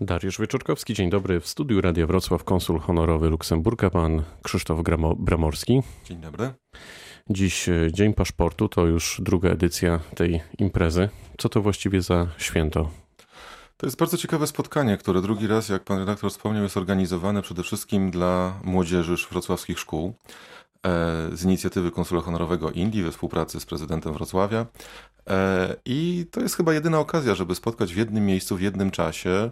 Dariusz Wieczorkowski, dzień dobry. W studiu Radia Wrocław konsul honorowy Luksemburga, pan Krzysztof Gramo Bramorski. Dzień dobry. Dziś e, Dzień Paszportu, to już druga edycja tej imprezy. Co to właściwie za święto? To jest bardzo ciekawe spotkanie, które drugi raz, jak pan redaktor wspomniał, jest organizowane przede wszystkim dla młodzieży wrocławskich szkół e, z inicjatywy Konsula Honorowego Indii we współpracy z prezydentem Wrocławia. E, I to jest chyba jedyna okazja, żeby spotkać w jednym miejscu, w jednym czasie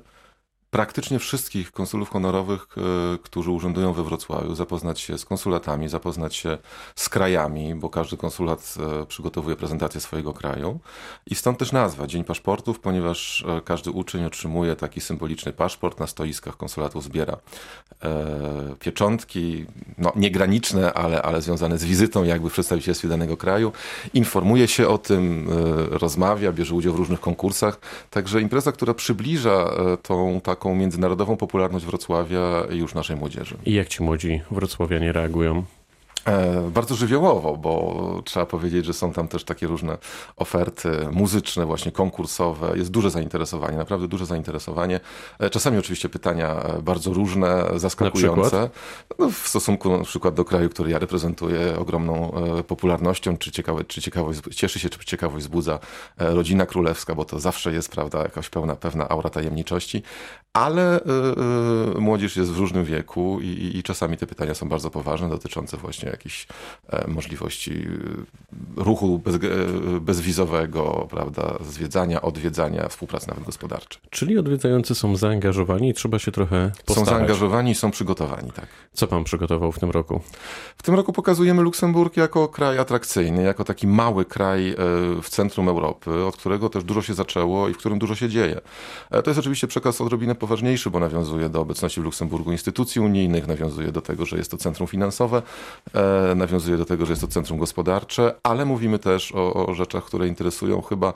praktycznie wszystkich konsulów honorowych, e, którzy urzędują we Wrocławiu, zapoznać się z konsulatami, zapoznać się z krajami, bo każdy konsulat e, przygotowuje prezentację swojego kraju. I stąd też nazwa Dzień Paszportów, ponieważ e, każdy uczeń otrzymuje taki symboliczny paszport, na stoiskach konsulatów zbiera pieczątki, no niegraniczne, ale, ale związane z wizytą jakby w przedstawicielstwie danego kraju. Informuje się o tym, rozmawia, bierze udział w różnych konkursach. Także impreza, która przybliża tą taką taką międzynarodową popularność Wrocławia już naszej młodzieży. I jak ci młodzi wrocławianie reagują? E, bardzo żywiołowo, bo trzeba powiedzieć, że są tam też takie różne oferty muzyczne, właśnie konkursowe. Jest duże zainteresowanie, naprawdę duże zainteresowanie. E, czasami oczywiście pytania e, bardzo różne, zaskakujące. No, w stosunku na przykład do kraju, który ja reprezentuję, ogromną popularnością, czy, ciekawe, czy ciekawość, cieszy się, czy ciekawość wzbudza rodzina królewska, bo to zawsze jest, prawda, jakaś pełna, pewna aura tajemniczości. Ale y, y, młodzież jest w różnym wieku i, i czasami te pytania są bardzo poważne, dotyczące właśnie jakichś e, możliwości e, ruchu bez, e, bezwizowego, prawda, zwiedzania, odwiedzania, współpracy nawet gospodarczej. Czyli odwiedzający są zaangażowani i trzeba się trochę postarać. Są zaangażowani i są przygotowani, tak. Co pan przygotował w tym roku? W tym roku pokazujemy Luksemburg jako kraj atrakcyjny, jako taki mały kraj w centrum Europy, od którego też dużo się zaczęło i w którym dużo się dzieje. To jest oczywiście przekaz odrobinę poważniejszy, bo nawiązuje do obecności w Luksemburgu instytucji unijnych, nawiązuje do tego, że jest to centrum finansowe, nawiązuje do tego, że jest to centrum gospodarcze, ale mówimy też o, o rzeczach, które interesują chyba,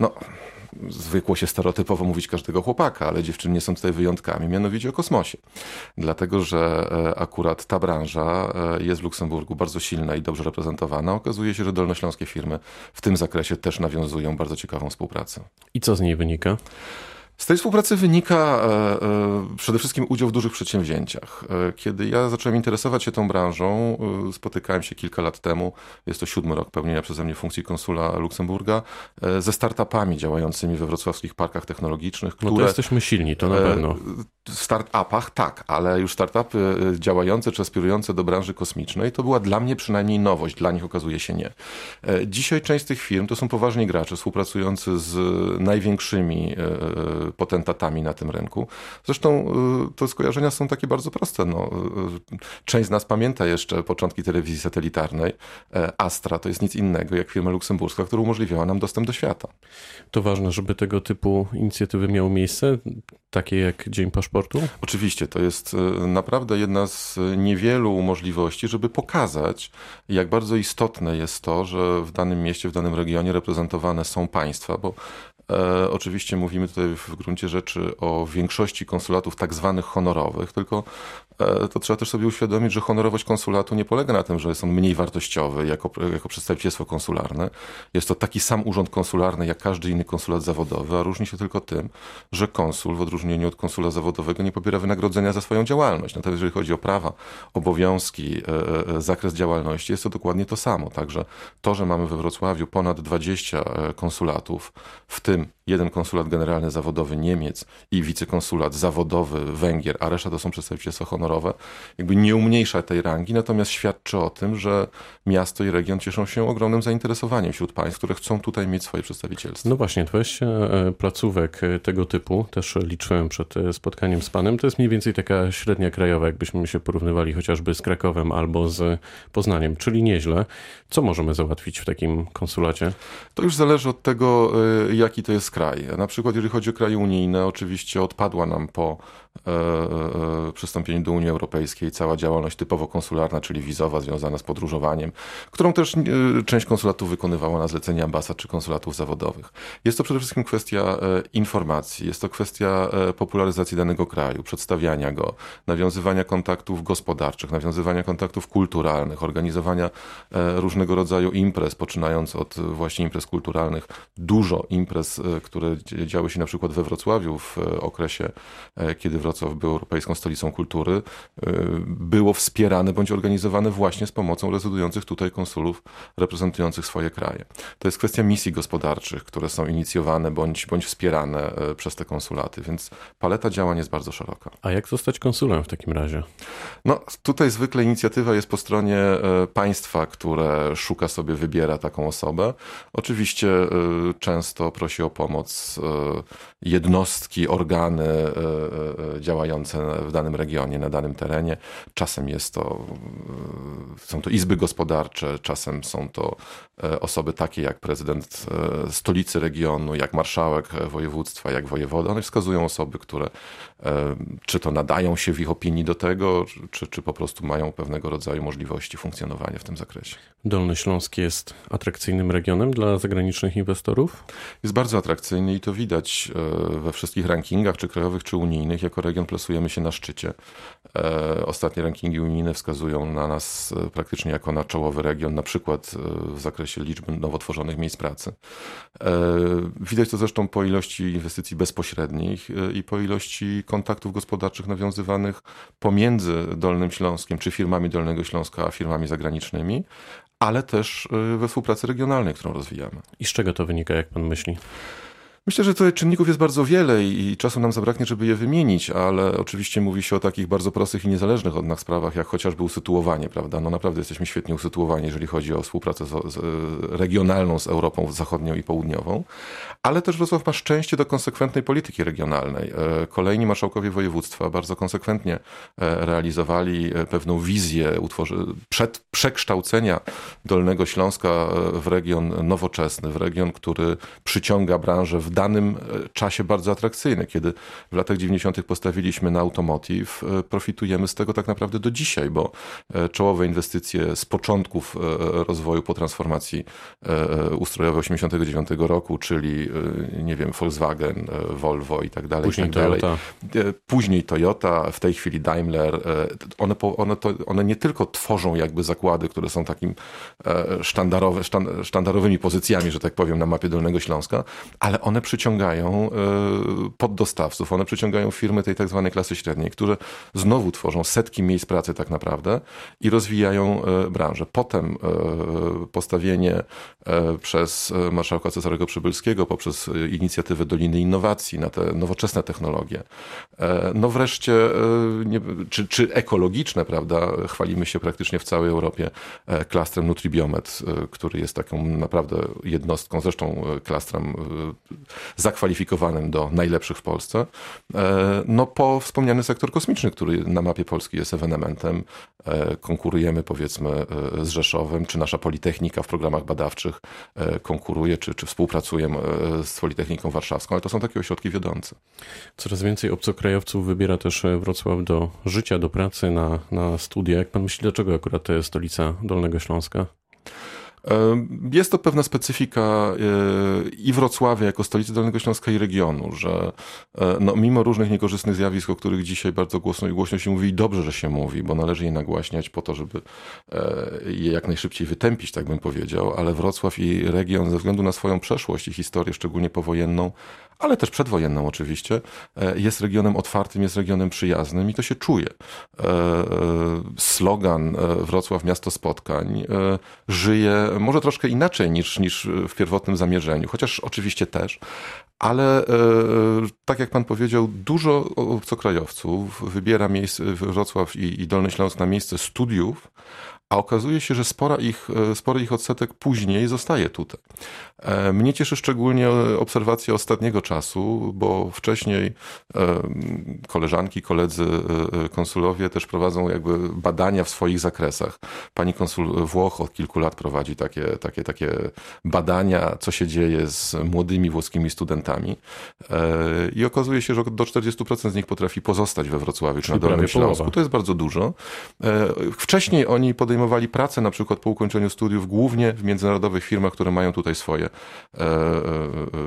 no, zwykło się stereotypowo mówić każdego chłopaka, ale dziewczyny nie są tutaj wyjątkami, mianowicie o kosmosie. Dlatego, że e, akurat ta branża e, jest w Luksemburgu bardzo silna i dobrze reprezentowana. Okazuje się, że dolnośląskie firmy w tym zakresie też nawiązują bardzo ciekawą współpracę. I co z niej wynika? Z tej współpracy wynika e, e, przede wszystkim udział w dużych przedsięwzięciach. E, kiedy ja zacząłem interesować się tą branżą, spotykałem się kilka lat temu, jest to siódmy rok pełnienia przeze mnie funkcji konsula Luksemburga, ze startupami działającymi we wrocławskich parkach technologicznych. Które, no to jesteśmy silni, to na pewno. W startupach tak, ale już startupy działające czy aspirujące do branży kosmicznej, to była dla mnie przynajmniej nowość, dla nich okazuje się nie. Dzisiaj część z tych firm to są poważni gracze współpracujący z największymi potentatami na tym rynku. Zresztą y, te skojarzenia są takie bardzo proste. No, y, część z nas pamięta jeszcze początki telewizji satelitarnej. E, Astra to jest nic innego jak firma luksemburska, która umożliwiała nam dostęp do świata. To ważne, żeby tego typu inicjatywy miały miejsce, takie jak Dzień Paszportu? Oczywiście, to jest y, naprawdę jedna z niewielu możliwości, żeby pokazać, jak bardzo istotne jest to, że w danym mieście, w danym regionie reprezentowane są państwa, bo E, oczywiście mówimy tutaj w gruncie rzeczy o większości konsulatów tak zwanych honorowych, tylko e, to trzeba też sobie uświadomić, że honorowość konsulatu nie polega na tym, że jest on mniej wartościowy jako, jako przedstawicielstwo konsularne. Jest to taki sam urząd konsularny jak każdy inny konsulat zawodowy, a różni się tylko tym, że konsul w odróżnieniu od konsula zawodowego nie pobiera wynagrodzenia za swoją działalność. Natomiast jeżeli chodzi o prawa, obowiązki, e, zakres działalności, jest to dokładnie to samo. Także to, że mamy we Wrocławiu ponad 20 konsulatów, w tym him. Jeden konsulat generalny zawodowy Niemiec i wicekonsulat zawodowy Węgier, a reszta to są przedstawicielstwa honorowe, jakby nie umniejsza tej rangi, natomiast świadczy o tym, że miasto i region cieszą się ogromnym zainteresowaniem wśród państw, które chcą tutaj mieć swoje przedstawicielstwo. No właśnie, 20 e, placówek e, tego typu, też liczyłem przed e, spotkaniem z panem, to jest mniej więcej taka średnia krajowa, jakbyśmy się porównywali chociażby z Krakowem albo z Poznaniem, czyli nieźle. Co możemy załatwić w takim konsulacie? To już zależy od tego, jaki to jest kraj. Na przykład, jeżeli chodzi o kraje unijne, oczywiście odpadła nam po przystąpieniu do Unii Europejskiej, cała działalność typowo konsularna, czyli wizowa, związana z podróżowaniem, którą też e, część konsulatów wykonywała na zlecenie ambasad czy konsulatów zawodowych. Jest to przede wszystkim kwestia informacji, jest to kwestia popularyzacji danego kraju, przedstawiania go, nawiązywania kontaktów gospodarczych, nawiązywania kontaktów kulturalnych, organizowania różnego rodzaju imprez, poczynając od właśnie imprez kulturalnych, dużo imprez, które działy się na przykład we Wrocławiu w okresie, kiedy Wrocław był Europejską Stolicą Kultury, było wspierane bądź organizowane właśnie z pomocą rezydujących tutaj konsulów reprezentujących swoje kraje. To jest kwestia misji gospodarczych, które są inicjowane bądź, bądź wspierane przez te konsulaty, więc paleta działań jest bardzo szeroka. A jak zostać konsulem w takim razie? No, tutaj zwykle inicjatywa jest po stronie państwa, które szuka sobie, wybiera taką osobę. Oczywiście często prosi o pomoc jednostki, organy działające w danym regionie, na danym terenie. Czasem jest to, są to izby gospodarcze, czasem są to osoby takie jak prezydent stolicy regionu, jak marszałek województwa, jak wojewoda. One wskazują osoby, które czy to nadają się w ich opinii do tego, czy, czy po prostu mają pewnego rodzaju możliwości funkcjonowania w tym zakresie. Dolny Śląsk jest atrakcyjnym regionem dla zagranicznych inwestorów? Jest bardzo atrakcyjny i to widać we wszystkich rankingach, czy krajowych, czy unijnych. Jako region plasujemy się na szczycie. Ostatnie rankingi unijne wskazują na nas praktycznie jako na czołowy region, na przykład w zakresie liczby nowo tworzonych miejsc pracy. Widać to zresztą po ilości inwestycji bezpośrednich i po ilości kontaktów gospodarczych nawiązywanych pomiędzy Dolnym Śląskiem, czy firmami Dolnego Śląska, a firmami zagranicznymi, ale też we współpracy regionalnej, którą rozwijamy. I z czego to wynika, jak pan myśli? Myślę, że tutaj czynników jest bardzo wiele i czasu nam zabraknie, żeby je wymienić, ale oczywiście mówi się o takich bardzo prostych i niezależnych od nas sprawach, jak chociażby usytuowanie, prawda? No naprawdę jesteśmy świetnie usytuowani, jeżeli chodzi o współpracę z, z regionalną z Europą zachodnią i południową, ale też Wrocław ma szczęście do konsekwentnej polityki regionalnej. Kolejni marszałkowie województwa bardzo konsekwentnie realizowali pewną wizję utworzy, przed, przekształcenia Dolnego Śląska w region nowoczesny, w region, który przyciąga branżę w danym czasie bardzo atrakcyjny. Kiedy w latach 90. postawiliśmy na automotive, profitujemy z tego tak naprawdę do dzisiaj, bo czołowe inwestycje z początków rozwoju po transformacji ustrojowej 89 roku, czyli nie wiem, Volkswagen, Volvo i tak dalej. Później tak dalej. Toyota. Później Toyota, w tej chwili Daimler. One, one, to, one nie tylko tworzą jakby zakłady, które są takim sztandarowe, sztandarowymi pozycjami, że tak powiem, na mapie Dolnego Śląska, ale one przyciągają poddostawców, one przyciągają firmy tej tak zwanej klasy średniej, które znowu tworzą setki miejsc pracy tak naprawdę i rozwijają branżę. Potem postawienie przez marszałka Cezarego Przybylskiego poprzez inicjatywę Doliny Innowacji na te nowoczesne technologie. No wreszcie, czy, czy ekologiczne, prawda, chwalimy się praktycznie w całej Europie klastrem Nutribiomet, który jest taką naprawdę jednostką, zresztą klastrem zakwalifikowanym do najlepszych w Polsce. No po wspomniany sektor kosmiczny, który na mapie Polski jest ewenementem. Konkurujemy powiedzmy z Rzeszowem, czy nasza Politechnika w programach badawczych konkuruje, czy, czy współpracuje z Politechniką Warszawską, ale to są takie ośrodki wiodące. Coraz więcej obcokrajowców wybiera też Wrocław do życia, do pracy, na, na studia. Jak pan myśli, dlaczego akurat to jest stolica Dolnego Śląska? Jest to pewna specyfika i Wrocławia jako stolicy Dolnego Śląska i regionu, że no, mimo różnych niekorzystnych zjawisk, o których dzisiaj bardzo głośno i głośno się mówi i dobrze, że się mówi, bo należy je nagłaśniać po to, żeby je jak najszybciej wytępić, tak bym powiedział, ale Wrocław i region ze względu na swoją przeszłość i historię, szczególnie powojenną, ale też przedwojenną oczywiście, jest regionem otwartym, jest regionem przyjaznym i to się czuje. Slogan Wrocław Miasto Spotkań żyje może troszkę inaczej niż, niż w pierwotnym zamierzeniu, chociaż oczywiście też, ale tak jak pan powiedział, dużo obcokrajowców wybiera miejsce Wrocław i Dolny Śląsk na miejsce studiów, a okazuje się, że spora ich, spory ich odsetek później zostaje tutaj. Mnie cieszy szczególnie obserwacja ostatniego czasu, bo wcześniej koleżanki, koledzy konsulowie też prowadzą jakby badania w swoich zakresach. Pani konsul Włoch od kilku lat prowadzi takie, takie, takie badania, co się dzieje z młodymi włoskimi studentami i okazuje się, że do 40% z nich potrafi pozostać we Wrocławiu czy na Dolnym Śląsku. To jest bardzo dużo. Wcześniej oni podejmowali podejmowali pracę na przykład po ukończeniu studiów głównie w międzynarodowych firmach, które mają tutaj swoje e, e,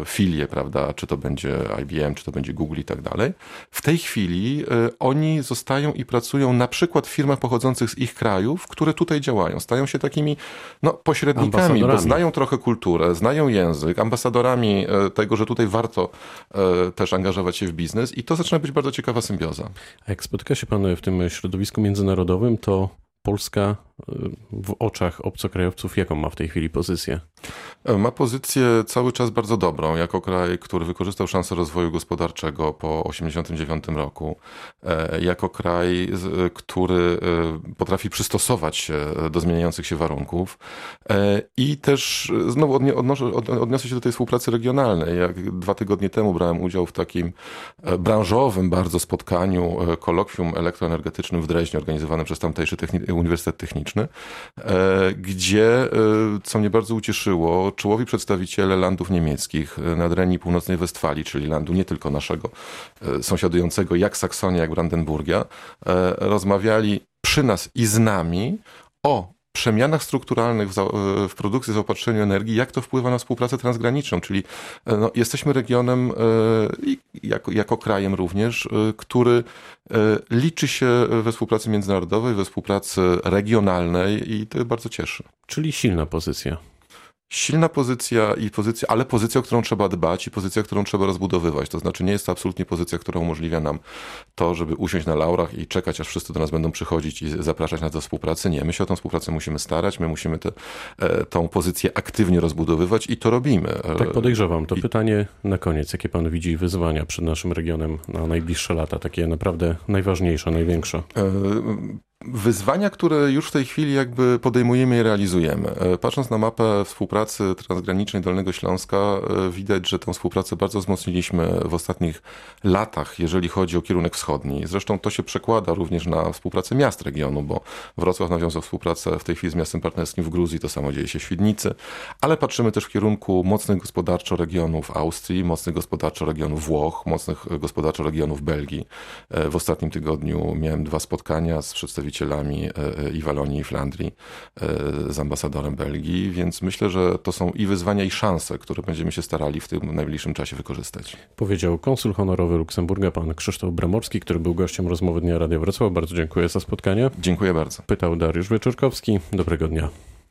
filie, prawda, czy to będzie IBM, czy to będzie Google i tak dalej. W tej chwili e, oni zostają i pracują na przykład w firmach pochodzących z ich krajów, które tutaj działają. Stają się takimi no, pośrednikami, bo znają trochę kulturę, znają język, ambasadorami e, tego, że tutaj warto e, też angażować się w biznes i to zaczyna być bardzo ciekawa symbioza. A jak spotyka się pan w tym środowisku międzynarodowym, to Polska w oczach obcokrajowców, jaką ma w tej chwili pozycję? E, ma pozycję cały czas bardzo dobrą, jako kraj, który wykorzystał szansę rozwoju gospodarczego po 1989 roku, e, jako kraj, który e, potrafi przystosować się do zmieniających się warunków i też znowu odniosę się do tej współpracy regionalnej. Jak dwa tygodnie temu brałem udział w takim branżowym bardzo spotkaniu, kolokwium elektroenergetycznym w Dreźnie, organizowanym przez tamtejszy Uniwersytet Techniczny, gdzie, co mnie bardzo ucieszyło, czołowi przedstawiciele landów niemieckich e, na Reni Północnej Westfalii, czyli landu nie tylko naszego e, sąsiadującego, jak Saksonia, jak Brandenburgia, e, rozmawiali przy nas i z nami o przemianach strukturalnych w, w, produkcji, zaopatrzeniu energii, jak to wpływa na współpracę transgraniczną, czyli no, jesteśmy regionem, jako, jako krajem również, który liczy się we współpracy międzynarodowej, we współpracy regionalnej i to bardzo cieszy. Czyli silna pozycja silna pozycja i pozycja, ale pozycja, o którą trzeba dbać i pozycja, którą trzeba rozbudowywać. To znaczy nie jest to absolutnie pozycja, która umożliwia nam to, żeby usiąść na laurach i czekać, aż wszyscy do nas będą przychodzić i zapraszać nas do współpracy. Nie, my się o tą współpracę musimy starać, my musimy tę tą pozycję aktywnie rozbudowywać i to robimy. Tak podejrzewam. To I... pytanie na koniec. Jakie pan widzi wyzwania przed naszym regionem na najbliższe lata? Takie naprawdę najważniejsze, największe? E, Wyzwania, które już w tej chwili jakby podejmujemy i realizujemy. E, patrząc na mapę współpracy transgranicznej Dolnego Śląska, e, widać, że tę współpracę bardzo wzmocniliśmy w ostatnich latach, jeżeli chodzi o kierunek wschodni. Zresztą to się przekłada również na współpracę miast regionu, bo Wrocław nawiązał współpracę w tej chwili z miastem partnerskim w Gruzji, to samo dzieje się w Świdnicy, ale patrzymy też w kierunku mocnych gospodarczo regionów Austrii, mocnych gospodarczo regionów Włoch, mocnych gospodarczo regionów Belgii. E, w ostatnim tygodniu miałem dwa spotkania z przedstawicielami przedstawicielami e, e, i Walonii, i Flandrii, e, z ambasadorem Belgii, więc myślę, że to są i wyzwania, i szanse, które będziemy się starali w tym najbliższym czasie wykorzystać. Powiedział konsul honorowy Luksemburga, pan Krzysztof Bramorski, który był gościem rozmowy Dnia Radia Wrocław. Bardzo dziękuję za spotkanie. Dziękuję bardzo. Pytał Dariusz Wieczorkowski. Dobrego dnia.